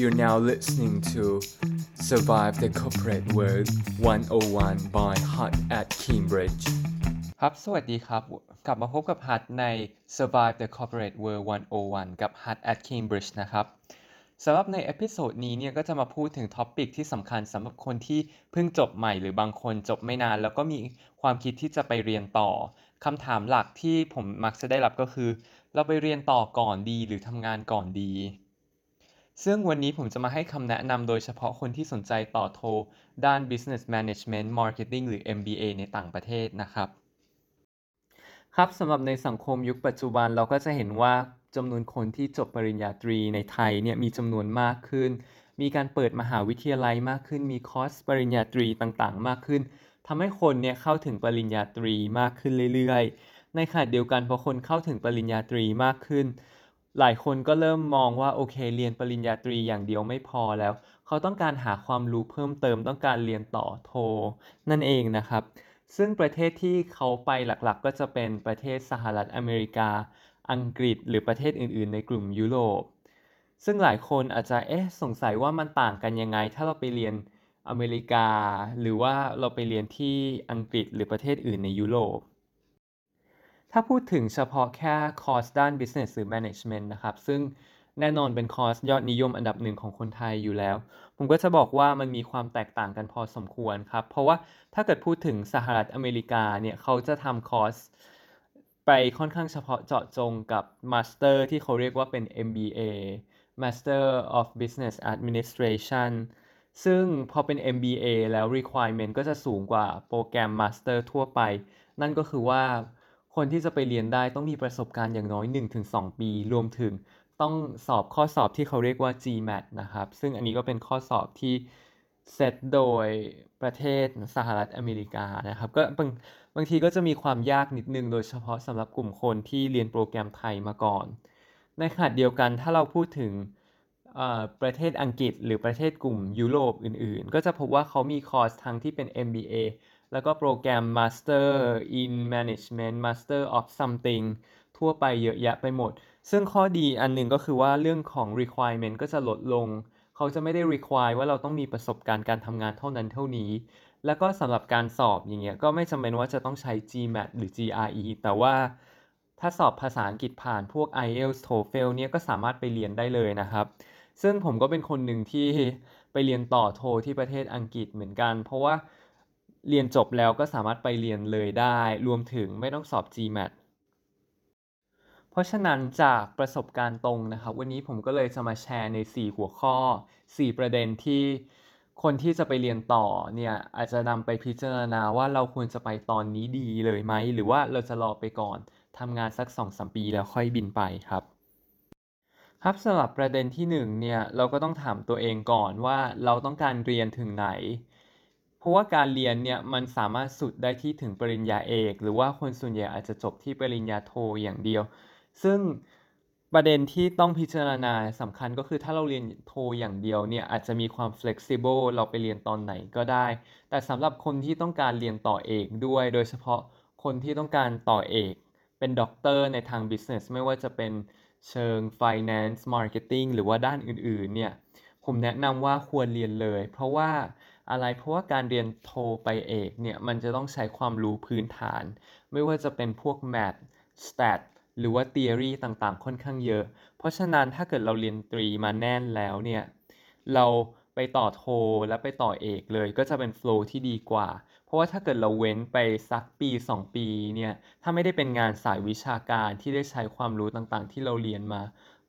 You're now listening to Survive the Corporate World 101 by Hut at Cambridge ครับ สวัสดีครับ กลับมาพบกับฮัทใน Survive the Corporate World 101 กับ Hut at Cambridge นะครับสำหรับใน episode นี้เนี่ยก็จะมาพูดถึง topic ที่สำคัญสำหรับคนที่เพิ่งจบใหม่หรือบางคนจบไม่นาน แล้วก็มีความคิดที่จะไปเรียนต่อคำถามหลักที่ผมมักจะได้รับก็คือ เราไปเรียนต่อก่อนดีหรือทำงานก่อนดี ซึ่งวันนี้ผมจะมาให้คำแนะนำโดยเฉพาะคนที่สนใจต่อโท ด้าน Business Management Marketing หรือ MBA ในต่างประเทศนะครับ ครับสำหรับในสังคมยุคปัจจุบันเราก็จะเห็นว่าจำนวนคนที่จบปริญญาตรีในไทยเนี่ยมีจำนวนมากขึ้น มีการเปิดมหาวิทยาลัยมากขึ้น มีคอร์สปริญญาตรีต่างๆ มากขึ้นทำให้คนเนี่ยเข้าถึงปริญญาตรีมากขึ้นเรื่อยๆ ในขณะเดียวกันพอคนเข้าถึงปริญญาตรีมากขึ้น หลายคนก็เริ่มมองว่าโอเค เรียนปริญญาตรีอย่างเดียวไม่พอแล้ว เขาต้องการหาความรู้เพิ่มเติมต้องการเรียนต่อโท นั่นเองนะครับ ซึ่งประเทศที่เขาไปหลักๆ ก็จะเป็นประเทศสหรัฐอเมริกา อังกฤษ หรือประเทศอื่น ๆ ในกลุ่มยุโรปซึ่งหลายคนอาจจะเอ๊ะสงสัยว่ามันต่างกันยังไง ถ้าเราไปเรียนอเมริกา หรือว่าเราไปเรียนที่อังกฤษหรือประเทศอื่นในยุโรป ถ้าพูดถึงเฉพาะแค่คอร์สด้าน business หรือ management นะครับ ซึ่งแน่นอนเป็นคอร์สยอดนิยมอันดับหนึ่งของคนไทยอยู่แล้ว ผมก็จะบอกว่ามันมีความแตกต่างกันพอสมควรครับ เพราะว่าถ้าเกิดพูดถึงสหรัฐอเมริกาเนี่ยเขาจะทำคอร์สไปค่อนข้างเฉพาะเจาะจงกับ Master ที่เขาเรียกว่าเป็น MBA Master of Business Administration ซึ่งพอเป็น MBA แล้ว requirement ก็จะสูงกว่าโปรแกรม Master ทั่วไป นั่นก็คือว่า คนที่จะไปเรียนได้ต้องมีประสบการณ์อย่างน้อย 1-2 ปี รวมถึงต้องสอบข้อสอบที่เขาเรียกว่า GMAT นะครับ ซึ่งอันนี้ก็เป็นข้อสอบที่เซตโดยประเทศสหรัฐอเมริกานะครับ ก็บางบางทีก็จะมีความยากนิดนึง โดยเฉพาะสำหรับกลุ่มคนที่เรียนโปรแกรมไทยมาก่อน ในขณะเดียวกันถ้าเราพูดถึงประเทศอังกฤษ หรือประเทศกลุ่มยุโรปอื่นๆ ก็จะพบว่าเขามีคอร์สทั้งที่เป็น MBA แล้วก็โปรแกรม Master in Management Master of Something ทั่วไปเยอะแยะไปหมด ซึ่งข้อดีอันหนึ่งก็คือว่าเรื่องของ requirement ก็จะลดลง เขาจะไม่ได้ require ว่าเราต้องมีประสบการณ์การทำงานเท่านั้นเท่านี้ แล้วก็สำหรับการสอบอย่างเงี้ยก็ไม่จำเป็นว่าจะต้องใช้ GMAT หรือ GRE แต่ว่าถ้าสอบภาษาอังกฤษผ่านพวก IELTS TOEFL เนี่ยก็สามารถไปเรียนได้เลยนะครับ ซึ่งผมก็เป็นคนหนึ่งที่ไปเรียนต่อโทที่ประเทศอังกฤษเหมือนกัน เพราะว่า เรียนจบแล้วก็สามารถไปเรียนเลยได้ รวมถึงไม่ต้องสอบ GMAT เพราะฉะนั้นจากประสบการณ์ตรงนะครับ วันนี้ผมก็เลยจะมาแชร์ใน 4 หัวข้อ 4 ประเด็นที่คนที่จะไปเรียนต่อเนี่ยอาจจะนำไปพิจารณาว่าเราควรจะไปตอนนี้ดีเลยไหม หรือว่าเราจะรอไปก่อนทำงานสัก 2-3 ปีแล้วค่อยบินไปครับ ครับสำหรับประเด็นที่1เนี่ยเราก็ต้องถามตัวเองก่อนว่าเราต้องการเรียนถึงไหน เพราะว่าการเรียนเนี่ยมันสามารถสุดได้ที่ถึงปริญญาเอก หรือว่าคนส่วนใหญ่อาจจะจบที่ปริญญาโทอย่างเดียว ซึ่งประเด็นที่ต้องพิจารณาสำคัญก็คือถ้าเราเรียนโทอย่างเดียวเนี่ยอาจจะมีความ flexible เราไปเรียนตอนไหนก็ได้ แต่สำหรับคนที่ต้องการเรียนต่อเอกด้วย โดยเฉพาะคนที่ต้องการต่อเอก เป็นด็อกเตอร์ในทาง business ไม่ว่าจะเป็นเชิง finance marketing หรือว่าด้านอื่นๆเนี่ยผมแนะนำว่าควรเรียนเลย เพราะว่า อะไร เพราะว่าการเรียนโทไปเอกเนี่ยมันจะต้องใช้ความรู้พื้นฐาน ไม่ว่าจะเป็นพวก math stat หรือว่า theory ต่างๆ ค่อนข้างเยอะ เพราะฉะนั้นถ้าเกิดเราเรียนตรีมาแน่นแล้วเนี่ยเราไปต่อโทและไปต่อเอกเลยก็จะเป็น flow ที่ดีกว่า เพราะว่าถ้าเกิดเราเว้นไปสักปี 2 ปีเนี่ยถ้าไม่ได้เป็นงานสายวิชาการที่ได้ใช้ความรู้ต่างๆ ที่เราเรียนมา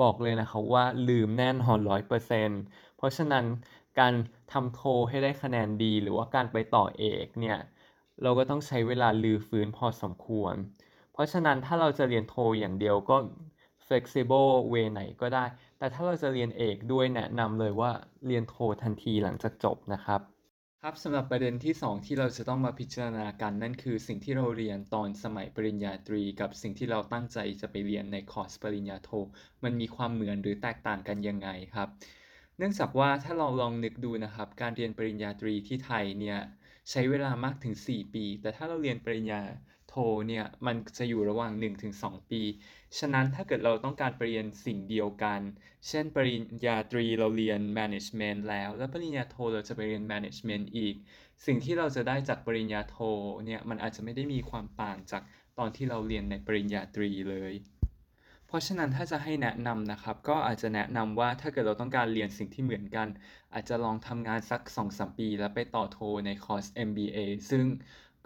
บอกเลยนะครับว่าลืมแน่นอนร้อยเปอร์เซ็นต์เพราะฉะนั้น การทำโทให้ได้คะแนนดี หรือว่าการไปต่อเอกเนี่ยเราก็ต้องใช้เวลาลือฟื้นพอสมควร เพราะฉะนั้นถ้าเราจะเรียนโทอย่างเดียวก็ flexible way ไหนก็ได้ แต่ถ้าเราจะเรียนเอกด้วยแนะนำเลยว่าเรียนโททันทีหลังจากจบนะครับ ครับสำหรับประเด็นที่ 2 ที่เราจะต้องมาพิจารณากันนั่นคือสิ่งที่เราเรียนตอนสมัยปริญญาตรี กับสิ่งที่เราตั้งใจจะไปเรียนในคอร์สปริญญาโท มันมีความเหมือนหรือแตกต่างกันยังไงครับ เนื่องจากว่าถ้าเราลองนึกดูนะครับ การเรียนปริญญาตรีที่ไทยเนี่ยใช้เวลามากถึง 4 ปี แต่ถ้าเราเรียนปริญญาโทเนี่ยมันจะอยู่ระหว่าง 1-2 ปี ฉะนั้นถ้าเกิดเราต้องการไปเรียนสิ่งเดียวกัน เช่นปริญญาตรีเราเรียน management แล้ว แล้วปริญญาโทเราจะไปเรียน management อีก สิ่งที่เราจะได้จากปริญญาโทเนี่ยมันอาจจะไม่ได้มีความต่างจากตอนที่เราเรียนในปริญญาตรีเลย เพราะฉะนั้นถ้าจะให้แนะนำนะครับ ก็อาจจะแนะนำว่าถ้าเกิดเราต้องการเรียนสิ่งที่เหมือนกัน อาจจะลองทำงานสัก 2-3 ปี แล้วไปต่อโทในคอร์ส MBA ซึ่ง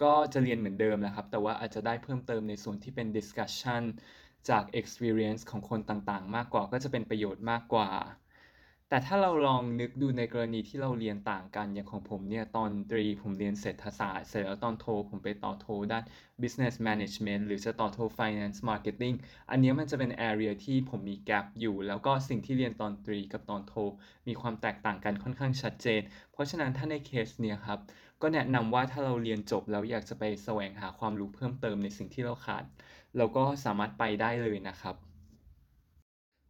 ก็จะเรียนเหมือนเดิมแหละครับ แต่ว่าอาจจะได้เพิ่มเติมในส่วนที่เป็น discussion จาก experience ของคนต่างๆ มากกว่าก็จะเป็นประโยชน์มากกว่า แต่ถ้าเราลองนึกดูในกรณีที่เราเรียนต่างกันอย่างของผมเนี่ย ตอนตรีผมเรียนเศรษฐศาสตร์ เสร็จแล้วตอนโท ผมไปต่อโทด้าน business management หรือจะต่อโท finance marketing อันนี้มันจะเป็น area ที่ผมมี gap อยู่ แล้วก็สิ่งที่เรียนตอนตรีกับตอนโท มีความแตกต่างกันค่อนข้างชัดเจน เพราะฉะนั้นถ้าในเคสเนี่ยครับ ก็แนะนำว่าถ้าเราเรียนจบแล้วอยากจะไปแสวงหาความรู้เพิ่มเติมในสิ่งที่เราขาด เราก็สามารถไปได้เลยนะครับ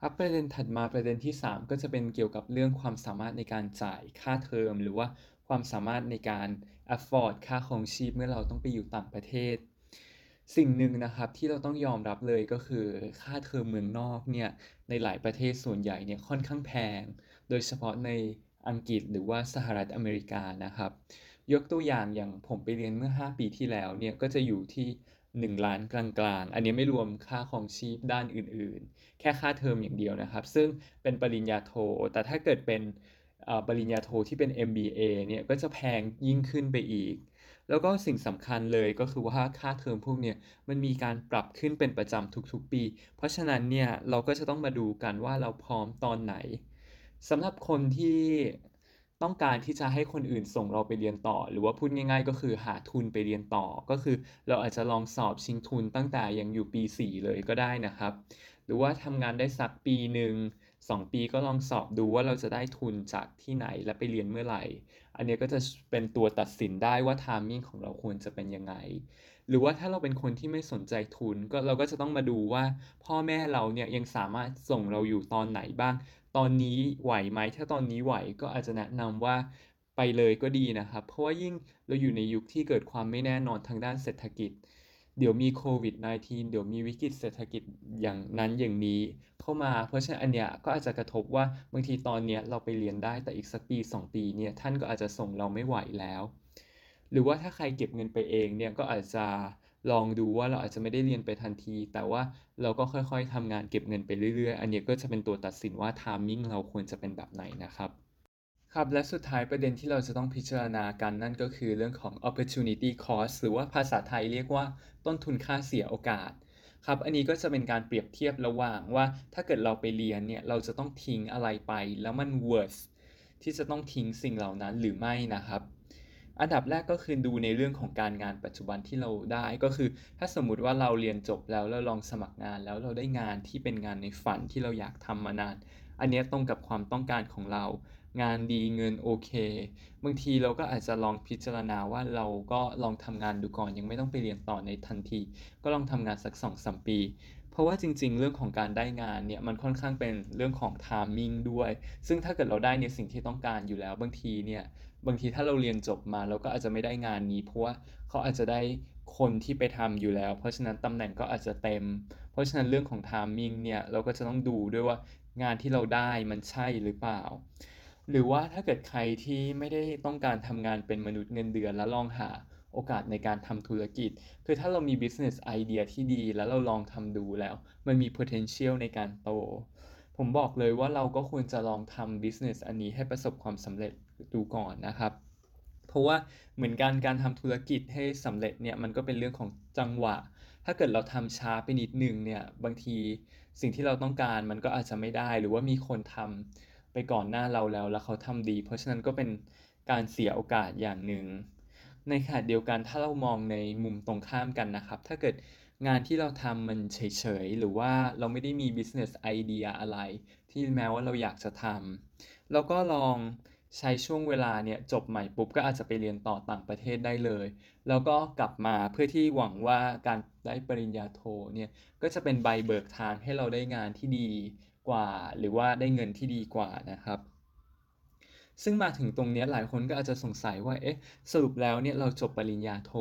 ครับประเด็นถัดมาประเด็นที่ 3 ก็จะเป็นเกี่ยวกับเรื่องความสามารถในการจ่ายค่าเทอม หรือว่าความสามารถในการ afford ค่าครองชีพเมื่อเราต้องไปอยู่ต่างประเทศ สิ่งหนึ่งนะครับที่เราต้องยอมรับเลยก็คือค่าเทอมเมืองนอกเนี่ยในหลายประเทศส่วนใหญ่เนี่ยค่อนข้างแพง โดยเฉพาะในอังกฤษหรือว่าสหรัฐอเมริกานะครับ ยกตัวอย่างอย่างผมไปเรียนเมื่อ 5 ปีที่แล้วเนี่ยก็จะอยู่ที่ 1 ล้านกลางๆ อันนี้ไม่รวมค่าครองชีพด้านอื่นๆ แค่ค่าเทอมอย่างเดียวนะครับ ซึ่งเป็นปริญญาโท แต่ถ้าเกิดเป็นปริญญาโทที่เป็น MBA เนี่ยก็จะแพงยิ่งขึ้นไปอีก แล้วก็สิ่งสำคัญเลยก็คือว่าค่าเทอมพวกเนี่ยมันมีการปรับขึ้นเป็นประจำทุกๆปี เพราะฉะนั้นเนี่ยเราก็จะต้องมาดูกันว่าเราพร้อมตอนไหนสำหรับคนที่ ต้องการที่จะให้คนอื่นส่งเราไปเรียนต่อ หรือว่าพูดง่ายๆ ก็คือหาทุนไปเรียนต่อ ก็คือเราอาจจะลองสอบชิงทุนตั้งแต่ยังอยู่ปี 4 เลยก็ได้นะครับ หรือว่าทำงานได้สักปีหนึ่ง2 ปีก็ลองสอบดูว่าเราจะได้ทุนจากที่ไหนและไปเรียนเมื่อไหร่ อันนี้ก็จะเป็นตัวตัดสินได้ว่าทามมิ่งของเราควรจะเป็นยังไง หรือว่าถ้าเราเป็นคนที่ไม่สนใจทุนก็เราก็จะต้องมาดูว่าพ่อแม่เราเนี่ยยังสามารถส่งเราอยู่ตอนไหนบ้าง ตอนนี้ไหวไหมถ้าตอนนี้ไหวก็อาจจะแนะนำว่าไปเลยก็ดีนะครับ เพราะว่ายิ่งเราอยู่ในยุคที่เกิดความไม่แน่นอนทางด้านเศรษฐกิจ เดี๋ยวมีโควิด -19 เดี๋ยวมีวิกฤตเศรษฐกิจอย่างนั้นอย่างนี้เข้ามา เพราะฉะนั้นอันเนี้ยก็อาจจะกระทบว่าบางทีตอนเนี้ยเราไปเรียนได้แต่อีกสักปี 2 ปีเนี่ยท่านก็อาจจะส่งเราไม่ไหวแล้ว หรือว่าถ้าใครเก็บเงินไปเองเนี่ยก็อาจจะ ลองดูว่าเราอาจจะไม่ได้เรียนไปทันที แต่ว่าเราก็ค่อยๆทำงานเก็บเงินไปเรื่อยๆ อันนี้ก็จะเป็นตัวตัดสินว่าทามิ่งเราควรจะเป็นแบบไหนนะครับครับและสุดท้ายประเด็นที่เราจะต้องพิจารณากันนั่นก็คือเรื่องของ opportunity cost หรือว่าภาษาไทยเรียกว่าต้นทุนค่าเสียโอกาสครับอันนี้ก็จะเป็นการเปรียบเทียบระหว่างว่าถ้าเกิดเราไปเรียนเนี่ยเราจะต้องทิ้งอะไรไปแล้วมัน worth ที่จะต้องทิ้งสิ่งเหล่านั้นหรือไม่นะครับ อันดับแรกก็คือดูในเรื่องของการงานปัจจุบันที่เราได้ก็คือ ถ้าสมมุติว่าเราเรียนจบแล้วแล้วลองสมัครงานแล้วเราได้งานที่เป็นงานในฝันที่เราอยากทำมานาน อันนี้ตรงกับความต้องการของเรา งานดีเงินโอเค บางทีเราก็อาจจะลองพิจารณาว่าเราก็ลองทำงานดูก่อนยังไม่ต้องไปเรียนต่อในทันที ก็ลองทำงานสัก2-3ปี เพราะว่าจริง ๆ เรื่องของการได้งานเนี่ยมันค่อนข้างเป็นเรื่องของ timing ด้วย ซึ่งถ้าเกิดเราได้ในสิ่งที่ต้องการอยู่แล้วบางทีเนี่ยบางทีถ้าเราเรียนจบมาเราก็อาจจะไม่ได้งานนี้ เพราะว่าเขาอาจจะได้คนที่ไปทำอยู่แล้ว เพราะฉะนั้นตำแหน่งก็อาจจะเต็ม เพราะฉะนั้นเรื่องของ timing เนี่ยเราก็จะต้องดูด้วยว่างานที่เราได้มันใช่หรือเปล่า หรือว่าถ้าเกิดใครที่ไม่ได้ต้องการทำงานเป็นมนุษย์เงินเดือนแล้วลองหา โอกาสในการทำธุรกิจ คือถ้าเรามี business idea ที่ดีแล้วเราลองทำดูแล้ว มันมี potential ในการโต ผมบอกเลยว่าเราก็ควรจะลองทำ business อันนี้ให้ประสบความสำเร็จดูก่อนนะครับเพราะว่าเหมือนกันการทำธุรกิจให้สำเร็จเนี่ยมันก็เป็นเรื่องของจังหวะ ถ้าเกิดเราทำช้าไปนิดนึงเนี่ยบางทีสิ่งที่เราต้องการมันก็อาจจะไม่ได้หรือว่ามีคนทำไปก่อนหน้าเราแล้วแล้วเขาทำดี เพราะฉะนั้นก็เป็นการเสียโอกาสอย่างหนึ่ง ในขณะเดียวกันถ้าเรามองในมุมตรงข้ามกันนะครับ ถ้าเกิดงานที่เราทำมันเฉยๆ หรือว่าเราไม่ได้มี business idea อะไร ที่แม้ว่าเราอยากจะทำเราก็ลองใช้ช่วงเวลาเนี่ยจบใหม่ปุ๊บก็อาจจะไปเรียนต่อต่างประเทศได้เลย แล้วก็กลับมาเพื่อที่หวังว่าการได้ปริญญาโทเนี่ยก็จะเป็นใบเบิกทางให้เราได้งานที่ดีกว่า หรือว่าได้เงินที่ดีกว่านะครับ ซึ่งมาถึงตรงนี้หลายคนก็อาจจะสงสัยว่า เอ๊ะ สรุปแล้วเนี่ยเราจบปริญญาโท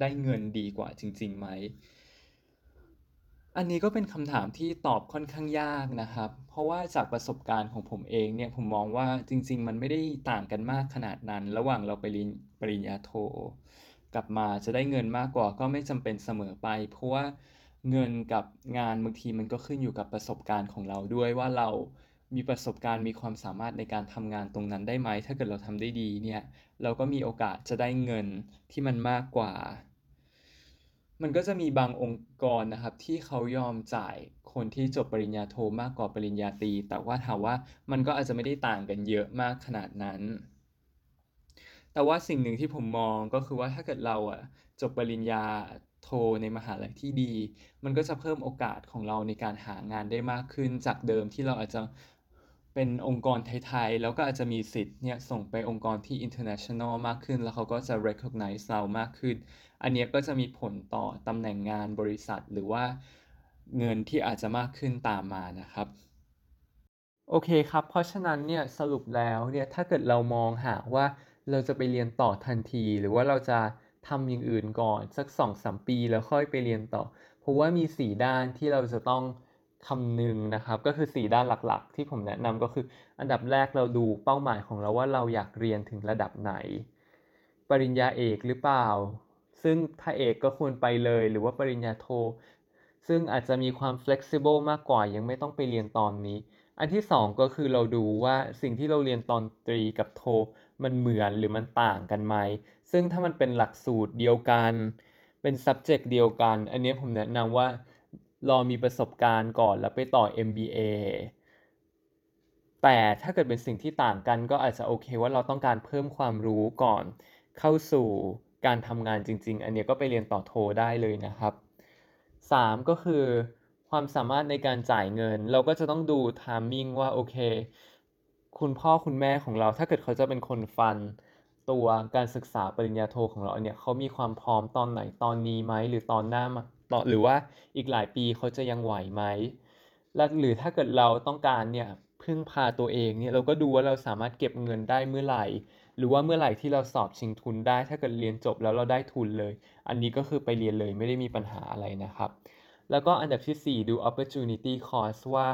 ได้เงินดีกว่าจริงๆไหม อันนี้ก็เป็นคำถามที่ตอบค่อนข้างยากนะครับ เพราะว่าจากประสบการณ์ของผมเองเนี่ยผมมองว่าจริง ๆ มันไม่ได้ต่างกันมากขนาดนั้น ระหว่างเราไปรียนปริญญาโท กลับมาจะได้เงินมากกว่าก็ไม่จำเป็นเสมอไป เพราะว่าเงินกับงานบางทีมันก็ขึ้นอยู่กับประสบการณ์ของเราด้วยว่าเรา มีประสบการณ์มีความสามารถในการทำงานตรงนั้นได้ไหม ถ้าเกิดเราทำได้ดีเนี่ย เราก็มีโอกาสจะได้เงินที่มันมากกว่า มันก็จะมีบางองค์กรนะครับ ที่เขายอมจ่ายคนที่จบปริญญาโทมากกว่าปริญญาตรี แต่ว่าถามว่ามันก็อาจจะไม่ได้ต่างกันเยอะมากขนาดนั้น แต่ว่าสิ่งหนึ่งที่ผมมองก็คือว่าถ้าเกิดเราอะจบปริญญาโทในมหาลัยที่ดี มันก็จะเพิ่มโอกาสของเราในการหางานได้มากขึ้นจากเดิมที่เราอาจจะ เป็นองค์กรไทยๆ แล้วก็อาจจะมีสิทธิ์เนี่ยส่งไปองค์กรที่ international มากขึ้น แล้วเขาก็จะ recognize เรามากขึ้น อันนี้ก็จะมีผลต่อตำแหน่งงานบริษัทหรือว่าเงินที่อาจจะมากขึ้นตามมานะครับ โอเคครับ เพราะฉะนั้นเนี่ยสรุปแล้วเนี่ยถ้าเกิดเรามองหาว่าเราจะไปเรียนต่อทันที หรือว่าเราจะทำอย่างอื่นก่อนสักสองสามปีแล้วค่อยไปเรียนต่อ เพราะว่ามีสี่ด้านที่เราจะต้อง คำหนึ่งนะครับก็คือสี่ด้านหลักๆ ที่ผมแนะนำก็คือ อันดับแรกเราดูเป้าหมายของเราว่าเราอยากเรียนถึงระดับไหน ปริญญาเอกหรือเปล่า ซึ่งถ้าเอกก็ควรไปเลยหรือว่าปริญญาโท ซึ่งอาจจะมีความ flexible มากกว่ายังไม่ต้องไปเรียนตอนนี้ อันที่สองก็คือเราดูว่าสิ่งที่เราเรียนตอนตรีกับโท มันเหมือนหรือมันต่างกันไหม ซึ่งถ้ามันเป็นหลักสูตรเดียวกัน เป็น subject เดียวกัน อันนี้ผมแนะนำว่า รอมีประสบการณ์ก่อนแล้วไปต่อ MBA แต่ถ้าเกิดเป็นสิ่งที่ต่างกันก็อาจจะโอเคว่าเราต้องการเพิ่มความรู้ก่อน เข้าสู่การทำงานจริง ๆ อันนี้ก็ไปเรียนต่อโทได้เลยนะครับ 3 ก็คือความสามารถในการจ่ายเงิน เราก็จะต้องดู timing ว่าโอเค คุณพ่อคุณแม่ของเราถ้าเกิดเขาจะเป็นคนฟัน ตัวการศึกษาปริญญาโทของเราเนี่ยเขามีความพร้อมตอนไหนตอนนี้ไหมหรือตอนหน้า ต่อหรือว่าอีกหลายปีเขาจะยังไหวไหมและหรือถ้าเกิดเราต้องการเนี่ยพึ่งพาตัวเองเนี่ยเราก็ดูว่าเราสามารถเก็บเงินได้เมื่อไหร่ หรือว่าเมื่อไหร่ที่เราสอบชิงทุนได้ ถ้าเกิดเรียนจบแล้วเราได้ทุนเลย อันนี้ก็คือไปเรียนเลยไม่ได้มีปัญหาอะไรนะครับ แล้วก็อันดับที่ 4 ดู opportunity cost ว่า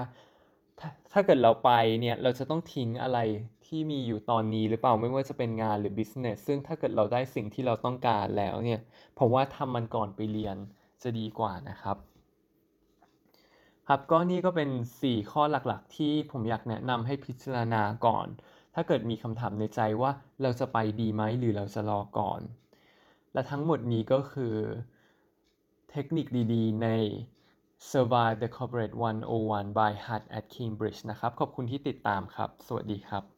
ถ้าถ้าเกิดเราไปเนี่ยเราจะต้องทิ้งอะไรที่มีอยู่ตอนนี้หรือเปล่าไม่ว่าจะเป็นงานหรือ business ซึ่งถ้าเกิดเราได้สิ่งที่เราต้องการแล้วเนี่ยผมว่าทำมันก่อนไปเรียน จะดีกว่านะครับครับก็นี่ก็เป็น 4 ข้อหลักๆ ที่ผมอยากแนะนำให้พิจารณาก่อน ถ้าเกิดมีคำถามในใจว่าเราจะไปดีไหมหรือเราจะรอก่อน และทั้งหมดนี้ก็คือเทคนิคดีๆ ใน Survive the Corporate 101 by Hart at Cambridge นะครับ ขอบคุณที่ติดตามครับ สวัสดีครับ